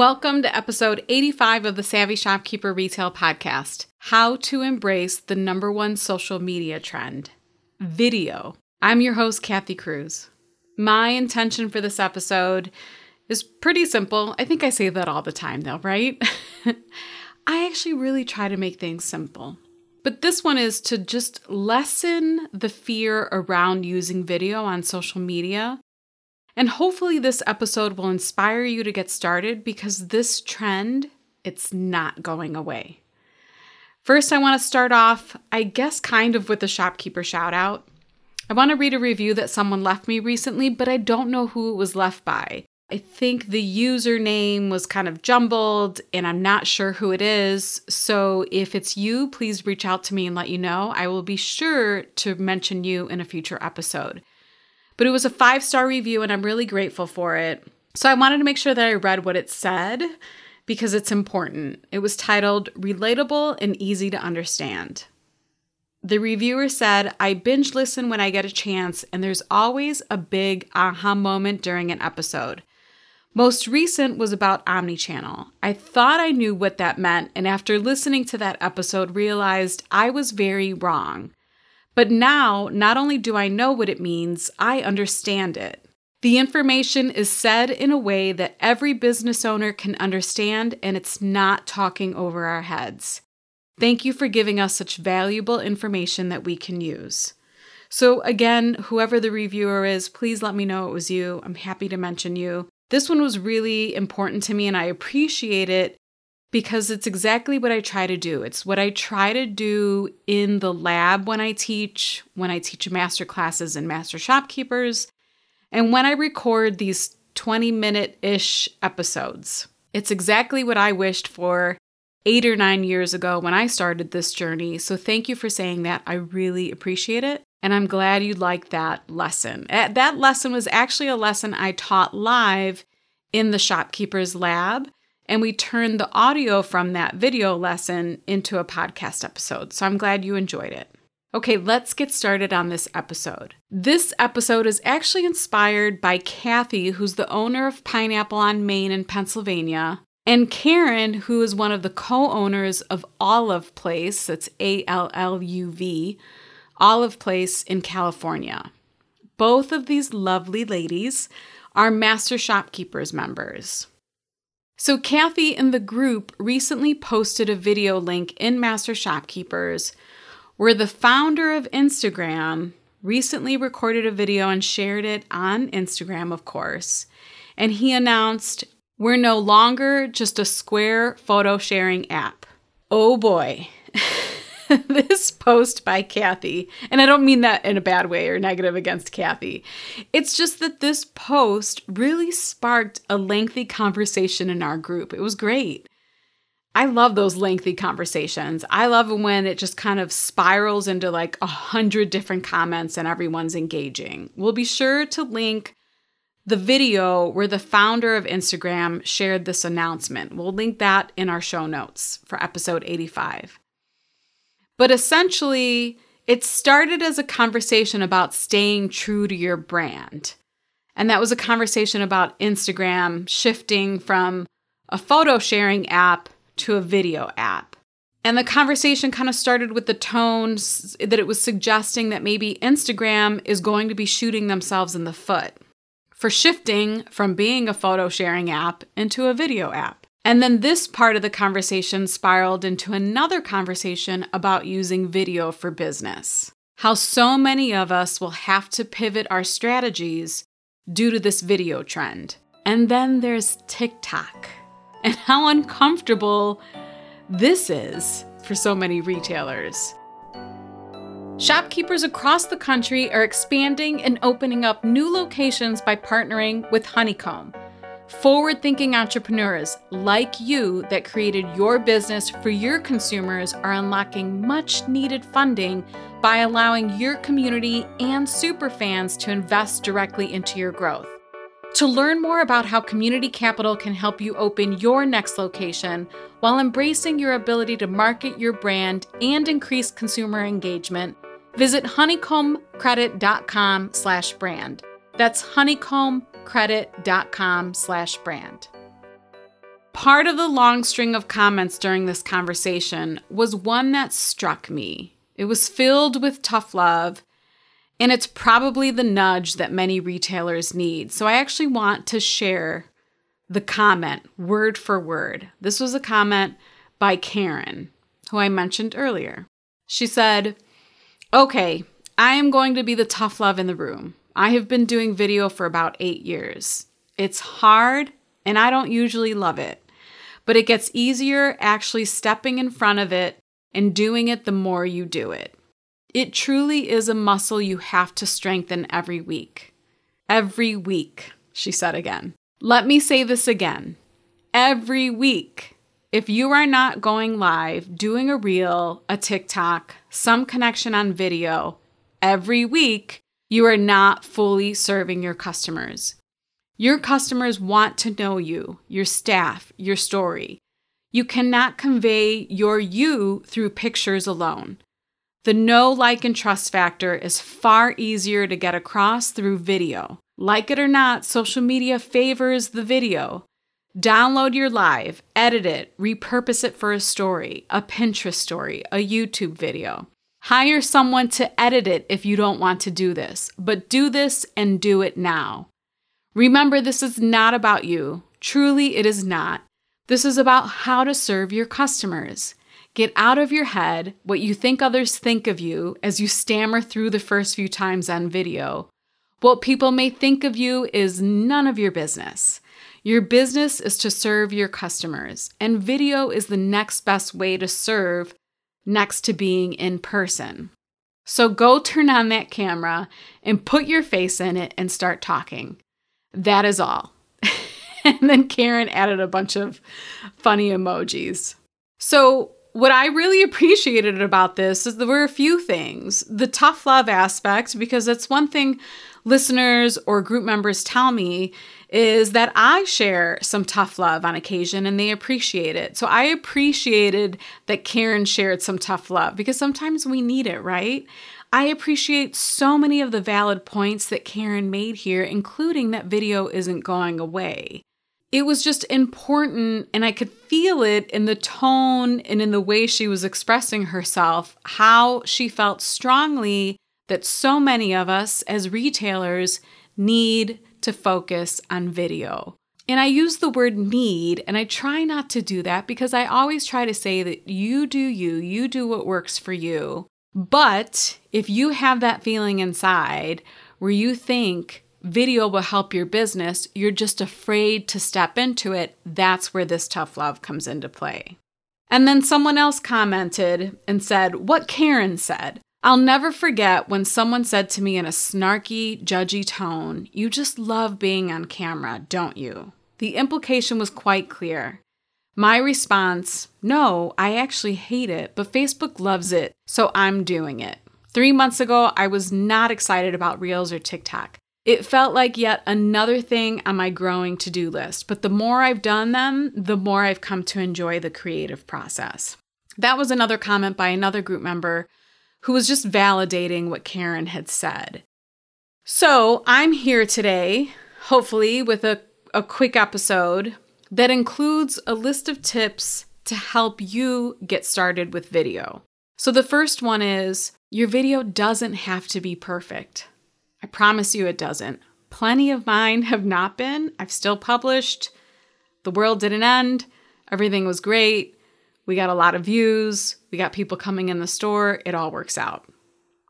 Welcome to episode 85 of the Savvy Shopkeeper Retail Podcast How to Embrace the Number One Social Media Trend Video. I'm your host, Kathy Cruz. My intention for this episode is pretty simple. I think I say that all the time, though, right? I actually really try to make things simple. But this one is to just lessen the fear around using video on social media and hopefully this episode will inspire you to get started because this trend, it's not going away. First, I want to start off, I guess, kind of with a shopkeeper shout out. I want to read a review that someone left me recently, but I don't know who it was left by. I think the username was kind of jumbled and I'm not sure who it is. So if it's you, please reach out to me and let you know. I will be sure to mention you in a future episode. But it was a five star review and I'm really grateful for it. So I wanted to make sure that I read what it said because it's important. It was titled Relatable and Easy to Understand. The reviewer said, I binge listen when I get a chance, and there's always a big aha moment during an episode. Most recent was about omnichannel. I thought I knew what that meant, and after listening to that episode, realized I was very wrong. But now, not only do I know what it means, I understand it. The information is said in a way that every business owner can understand, and it's not talking over our heads. Thank you for giving us such valuable information that we can use. So, again, whoever the reviewer is, please let me know it was you. I'm happy to mention you. This one was really important to me, and I appreciate it because it's exactly what I try to do. It's what I try to do in the lab when I teach, when I teach master classes and master shopkeepers, and when I record these 20 minute ish episodes. It's exactly what I wished for eight or nine years ago when I started this journey. So thank you for saying that. I really appreciate it. And I'm glad you liked that lesson. Eh, that lesson was actually a lesson I taught live in the shopkeeper's lab and we turned the audio from that video lesson into a podcast episode. So I'm glad you enjoyed it. Okay, let's get started on this episode. This episode is actually inspired by Kathy, who's the owner of Pineapple on Main in Pennsylvania, and Karen, who is one of the co owners of Alluv Place, that's A L L U V, Alluv Place in California. Both of these lovely ladies are Master Shopkeepers members. So, Kathy in the group recently posted a video link in Master Shopkeepers where the founder of Instagram recently recorded a video and shared it on Instagram, of course. And he announced, We're no longer just a Square photo sharing app. Oh boy. this post by Kathy, and I don't mean that in a bad way or negative against Kathy. It's just that this post really sparked a lengthy conversation in our group. It was great. I love those lengthy conversations. I love when it just kind of spirals into like a hundred different comments and everyone's engaging. We'll be sure to link the video where the founder of Instagram shared this announcement. We'll link that in our show notes for episode 85. But essentially, it started as a conversation about staying true to your brand. And that was a conversation about Instagram shifting from a photo sharing app to a video app. And the conversation kind of started with the tone that it was suggesting that maybe Instagram is going to be shooting themselves in the foot for shifting from being a photo sharing app into a video app. And then this part of the conversation spiraled into another conversation about using video for business. How so many of us will have to pivot our strategies due to this video trend. And then there's TikTok, and how uncomfortable this is for so many retailers. Shopkeepers across the country are expanding and opening up new locations by partnering with Honeycomb Forward thinking entrepreneurs like you that created your business for your consumers are unlocking much needed funding by allowing your community and superfans to invest directly into your growth. To learn more about how community capital can help you open your next location while embracing your ability to market your brand and increase consumer engagement, visit honeycombcredit.com/brand. That's honeycombcredit.com/brand. Part of the long string of comments during this conversation was one that struck me. It was filled with tough love and it's probably the nudge that many retailers need. So I actually want to share the comment word for word. This was a comment by Karen, who I mentioned earlier. She said, Okay, I am going to be the tough love in the room. I have been doing video for about eight years. It's hard and I don't usually love it, but it gets easier actually stepping in front of it and doing it the more you do it. It truly is a muscle you have to strengthen every week. Every week, she said again. Let me say this again. Every week. If you are not going live, doing a reel, a TikTok, some connection on video every week, you are not fully serving your customers. Your customers want to know you, your staff, your story. You cannot convey your you through pictures alone. The know, like, and trust factor is far easier to get across through video. Like it or not, social media favors the video. Download your live, edit it, repurpose it for a story, a Pinterest story, a YouTube video. Hire someone to edit it if you don't want to do this, but do this and do it now. Remember, this is not about you. Truly, it is not. This is about how to serve your customers. Get out of your head what you think others think of you as you stammer through the first few times on video. What people may think of you is none of your business. Your business is to serve your customers, and video is the next best way to serve next to being in person. So go turn on that camera and put your face in it and start talking. That is all. and then Karen added a bunch of funny emojis. So, what I really appreciated about this is there were a few things. The tough love aspect, because it's one thing listeners or group members tell me is that I share some tough love on occasion and they appreciate it. So I appreciated that Karen shared some tough love because sometimes we need it, right? I appreciate so many of the valid points that Karen made here, including that video isn't going away it was just important and I could feel it in the tone and in the way she was expressing herself, how she felt strongly that so many of us as retailers need to focus on video. And I use the word need, and I try not to do that because I always try to say that you do you, you do what works for you. But if you have that feeling inside where you think video will help your business, you're just afraid to step into it, that's where this tough love comes into play. And then someone else commented and said, What Karen said. I'll never forget when someone said to me in a snarky, judgy tone, You just love being on camera, don't you? The implication was quite clear. My response, No, I actually hate it, but Facebook loves it, so I'm doing it. Three months ago, I was not excited about Reels or TikTok. It felt like yet another thing on my growing to do list, but the more I've done them, the more I've come to enjoy the creative process. That was another comment by another group member who was just validating what Karen had said. So I'm here today, hopefully, with a, a quick episode that includes a list of tips to help you get started with video. So the first one is your video doesn't have to be perfect. I promise you it doesn't. Plenty of mine have not been. I've still published. The world didn't end. Everything was great. We got a lot of views. We got people coming in the store. It all works out.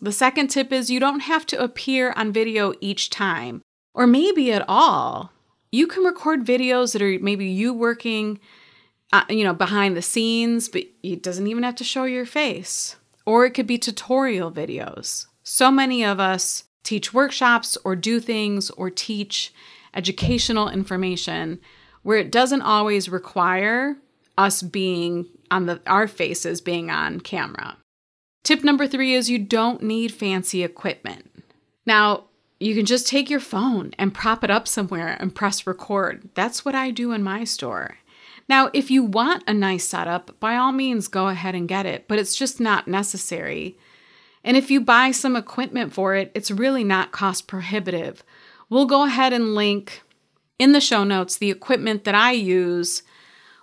The second tip is you don't have to appear on video each time, or maybe at all. You can record videos that are maybe you working, uh, you know, behind the scenes, but it doesn't even have to show your face. Or it could be tutorial videos. So many of us teach workshops or do things or teach educational information where it doesn't always require us being on the our faces being on camera. Tip number 3 is you don't need fancy equipment. Now, you can just take your phone and prop it up somewhere and press record. That's what I do in my store. Now, if you want a nice setup, by all means go ahead and get it, but it's just not necessary. And if you buy some equipment for it, it's really not cost prohibitive. We'll go ahead and link in the show notes the equipment that I use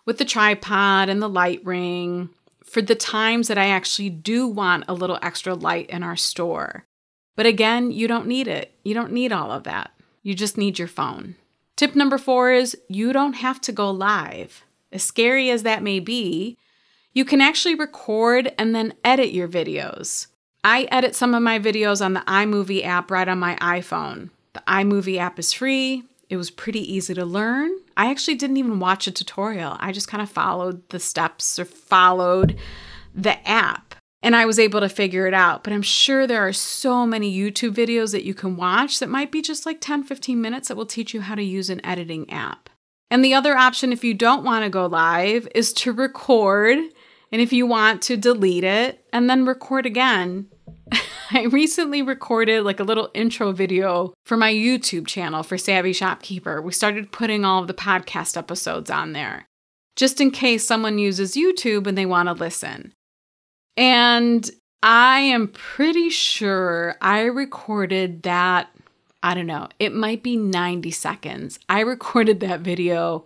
with the tripod and the light ring for the times that I actually do want a little extra light in our store. But again, you don't need it. You don't need all of that. You just need your phone. Tip number four is you don't have to go live. As scary as that may be, you can actually record and then edit your videos. I edit some of my videos on the iMovie app right on my iPhone. The iMovie app is free. It was pretty easy to learn. I actually didn't even watch a tutorial. I just kind of followed the steps or followed the app and I was able to figure it out. But I'm sure there are so many YouTube videos that you can watch that might be just like 10, 15 minutes that will teach you how to use an editing app. And the other option, if you don't want to go live, is to record. And if you want to delete it and then record again. I recently recorded like a little intro video for my YouTube channel for Savvy Shopkeeper. We started putting all of the podcast episodes on there just in case someone uses YouTube and they want to listen. And I am pretty sure I recorded that I don't know, it might be 90 seconds. I recorded that video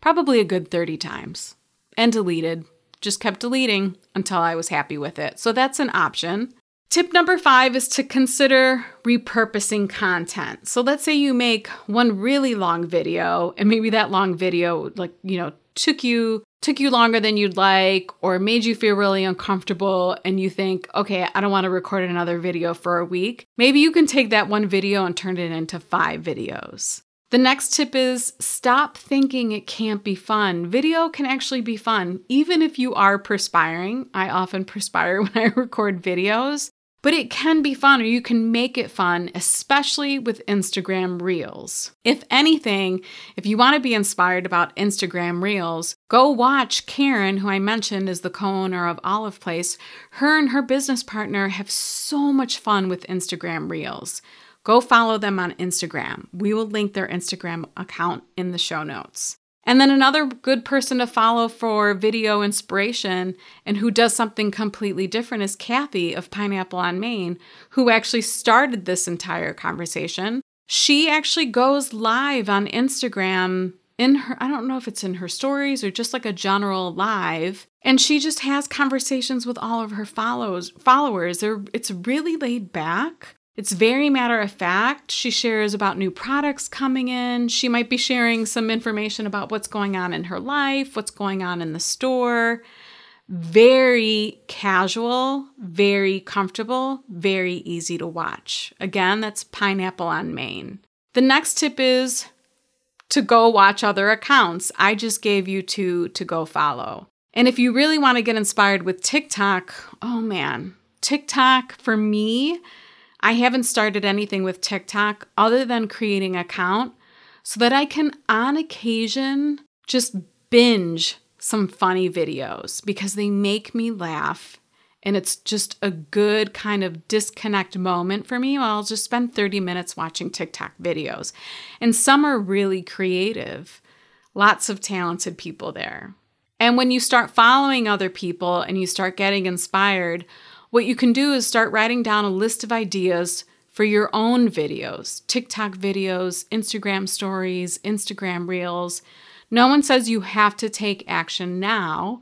probably a good 30 times and deleted. Just kept deleting until I was happy with it. So that's an option. Tip number five is to consider repurposing content. So let's say you make one really long video, and maybe that long video, like, you know, took you took you longer than you'd like or made you feel really uncomfortable and you think, okay, I don't want to record another video for a week, maybe you can take that one video and turn it into five videos. The next tip is stop thinking it can't be fun. Video can actually be fun, even if you are perspiring. I often perspire when I record videos. But it can be fun, or you can make it fun, especially with Instagram Reels. If anything, if you want to be inspired about Instagram Reels, go watch Karen, who I mentioned is the co owner of Alluv Place. Her and her business partner have so much fun with Instagram Reels. Go follow them on Instagram. We will link their Instagram account in the show notes. And then another good person to follow for video inspiration and who does something completely different is Kathy of Pineapple on Main, who actually started this entire conversation. She actually goes live on Instagram in her I don't know if it's in her stories or just like a general live and she just has conversations with all of her follows followers. They're, it's really laid back it's very matter of fact. She shares about new products coming in. She might be sharing some information about what's going on in her life, what's going on in the store. Very casual, very comfortable, very easy to watch. Again, that's Pineapple on Main. The next tip is to go watch other accounts. I just gave you two to go follow. And if you really want to get inspired with TikTok, oh man, TikTok for me, I haven't started anything with TikTok other than creating an account so that I can, on occasion, just binge some funny videos because they make me laugh. And it's just a good kind of disconnect moment for me. I'll just spend 30 minutes watching TikTok videos. And some are really creative, lots of talented people there. And when you start following other people and you start getting inspired, what you can do is start writing down a list of ideas for your own videos TikTok videos, Instagram stories, Instagram reels. No one says you have to take action now,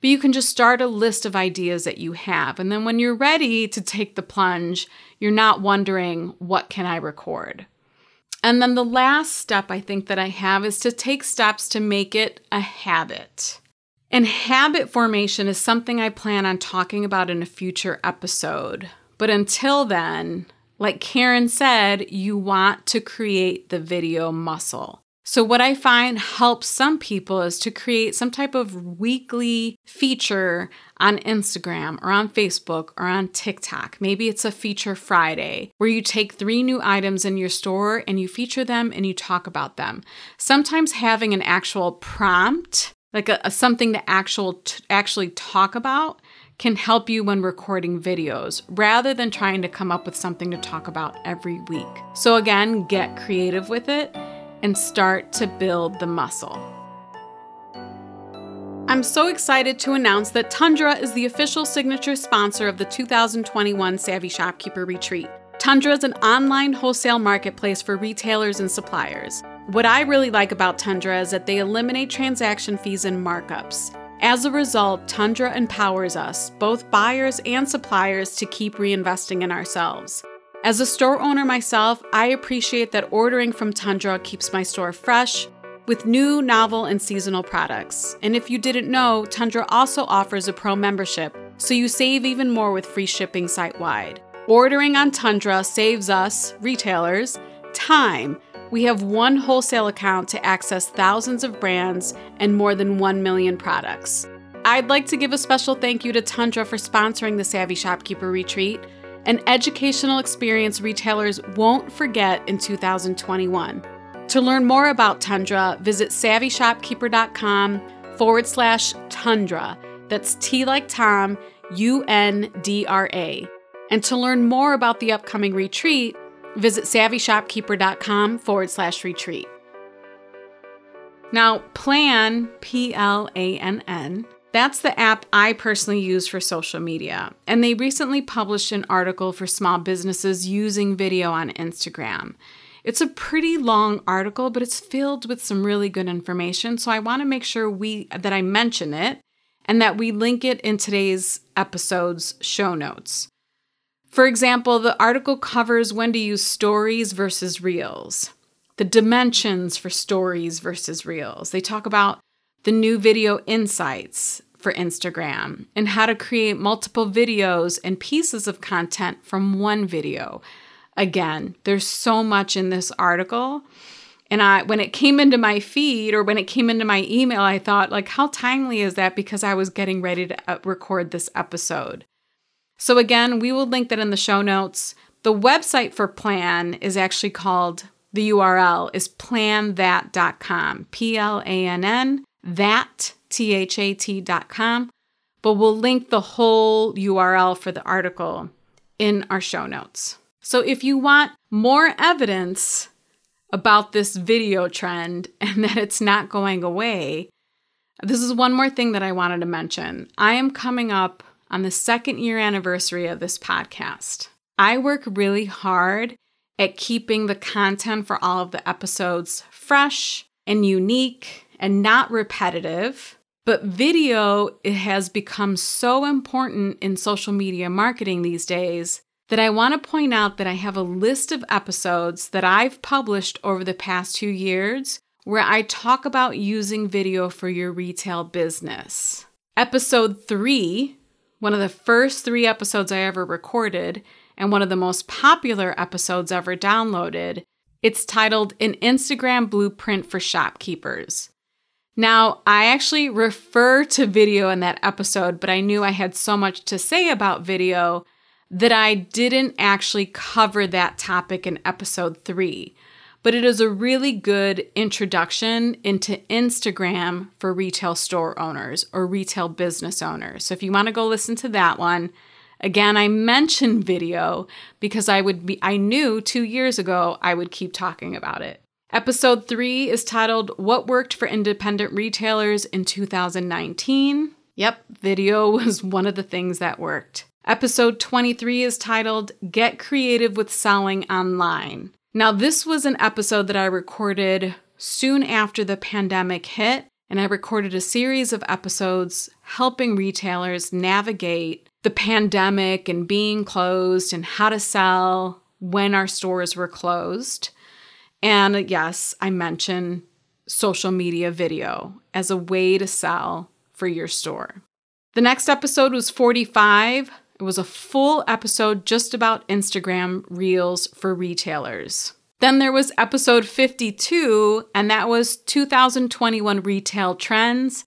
but you can just start a list of ideas that you have. And then when you're ready to take the plunge, you're not wondering, what can I record? And then the last step I think that I have is to take steps to make it a habit. And habit formation is something I plan on talking about in a future episode. But until then, like Karen said, you want to create the video muscle. So, what I find helps some people is to create some type of weekly feature on Instagram or on Facebook or on TikTok. Maybe it's a feature Friday where you take three new items in your store and you feature them and you talk about them. Sometimes having an actual prompt, like a, a something to actual t- actually talk about, can help you when recording videos rather than trying to come up with something to talk about every week. So, again, get creative with it and start to build the muscle. I'm so excited to announce that Tundra is the official signature sponsor of the 2021 Savvy Shopkeeper Retreat. Tundra is an online wholesale marketplace for retailers and suppliers. What I really like about Tundra is that they eliminate transaction fees and markups. As a result, Tundra empowers us, both buyers and suppliers, to keep reinvesting in ourselves. As a store owner myself, I appreciate that ordering from Tundra keeps my store fresh with new, novel, and seasonal products. And if you didn't know, Tundra also offers a pro membership, so you save even more with free shipping site wide. Ordering on Tundra saves us, retailers, time. We have one wholesale account to access thousands of brands and more than 1 million products. I'd like to give a special thank you to Tundra for sponsoring the Savvy Shopkeeper Retreat an educational experience retailers won't forget in 2021. To learn more about Tundra, visit savvyshopkeeper.com forward slash Tundra. That's T like Tom, U N D R A. And to learn more about the upcoming retreat, visit savvyshopkeeper.com forward slash retreat. Now, Plann, P L A N N, that's the app I personally use for social media. And they recently published an article for small businesses using video on Instagram. It's a pretty long article, but it's filled with some really good information. So I want to make sure we that I mention it and that we link it in today's episode's show notes. For example, the article covers when to use stories versus reels, the dimensions for stories versus reels. They talk about the new video insights for Instagram, and how to create multiple videos and pieces of content from one video. Again, there's so much in this article. And I when it came into my feed or when it came into my email, I thought like how timely is that because I was getting ready to uh, record this episode. So again, we will link that in the show notes. The website for Plann is actually called the URL is plannthat.com, P L A N N that, T-H-A-T.com, but we'll link the whole URL for the article in our show notes. So if you want more evidence about this video trend and that it's not going away, this is one more thing that I wanted to mention. I am coming up on the second year anniversary of this podcast. I work really hard at keeping the content for all of the episodes fresh and unique and not repetitive. But video it has become so important in social media marketing these days that I want to point out that I have a list of episodes that I've published over the past two years where I talk about using video for your retail business. Episode three, one of the first three episodes I ever recorded, and one of the most popular episodes ever downloaded, it's titled An Instagram Blueprint for Shopkeepers. Now, I actually refer to video in that episode, but I knew I had so much to say about video that I didn't actually cover that topic in episode three. But it is a really good introduction into Instagram for retail store owners or retail business owners. So if you want to go listen to that one, again, I mentioned video because I would be I knew 2 years ago I would keep talking about it. Episode 3 is titled What Worked for Independent Retailers in 2019. Yep, video was one of the things that worked. Episode 23 is titled Get Creative with Selling Online. Now, this was an episode that I recorded soon after the pandemic hit, and I recorded a series of episodes helping retailers navigate the pandemic and being closed and how to sell when our stores were closed. And yes, I mention social media video as a way to sell for your store. The next episode was 45. It was a full episode just about Instagram Reels for retailers. Then there was episode 52, and that was 2021 retail trends.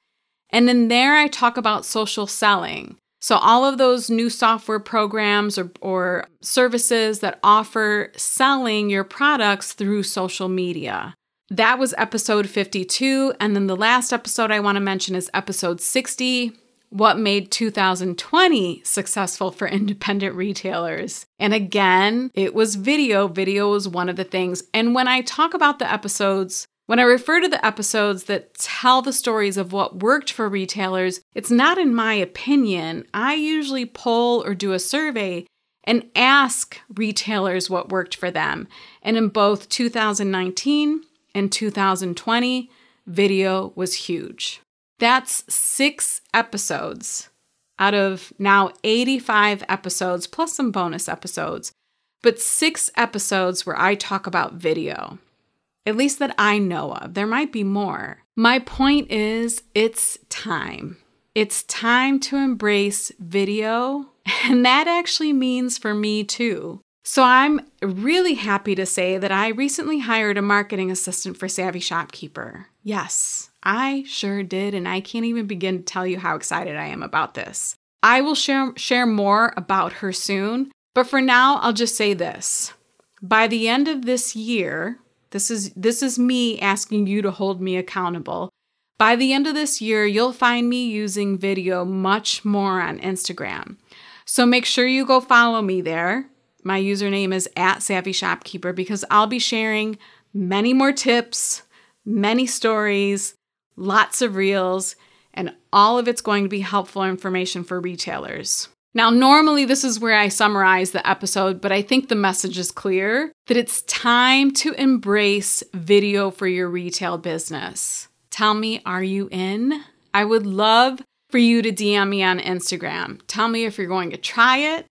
And in there, I talk about social selling. So, all of those new software programs or, or services that offer selling your products through social media. That was episode 52. And then the last episode I want to mention is episode 60 What Made 2020 Successful for Independent Retailers. And again, it was video. Video was one of the things. And when I talk about the episodes, when I refer to the episodes that tell the stories of what worked for retailers, it's not in my opinion. I usually poll or do a survey and ask retailers what worked for them. And in both 2019 and 2020, video was huge. That's six episodes out of now 85 episodes, plus some bonus episodes, but six episodes where I talk about video at least that I know of. There might be more. My point is, it's time. It's time to embrace video, and that actually means for me too. So I'm really happy to say that I recently hired a marketing assistant for Savvy Shopkeeper. Yes, I sure did, and I can't even begin to tell you how excited I am about this. I will share, share more about her soon, but for now, I'll just say this. By the end of this year, this is this is me asking you to hold me accountable. By the end of this year, you'll find me using video much more on Instagram. So make sure you go follow me there. My username is at Savvy Shopkeeper because I'll be sharing many more tips, many stories, lots of reels, and all of it's going to be helpful information for retailers. Now, normally this is where I summarize the episode, but I think the message is clear that it's time to embrace video for your retail business. Tell me, are you in? I would love for you to DM me on Instagram. Tell me if you're going to try it.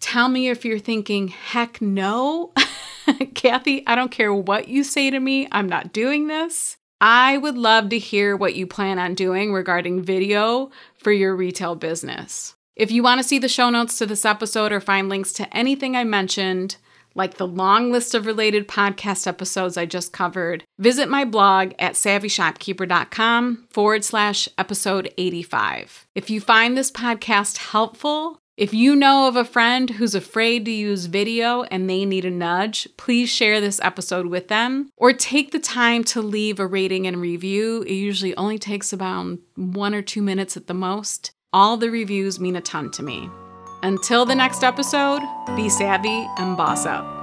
Tell me if you're thinking, heck no. Kathy, I don't care what you say to me, I'm not doing this. I would love to hear what you plan on doing regarding video for your retail business. If you want to see the show notes to this episode or find links to anything I mentioned, like the long list of related podcast episodes I just covered, visit my blog at savvyshopkeeper.com forward slash episode 85. If you find this podcast helpful, if you know of a friend who's afraid to use video and they need a nudge, please share this episode with them or take the time to leave a rating and review. It usually only takes about one or two minutes at the most. All the reviews mean a ton to me. Until the next episode, be savvy and boss up.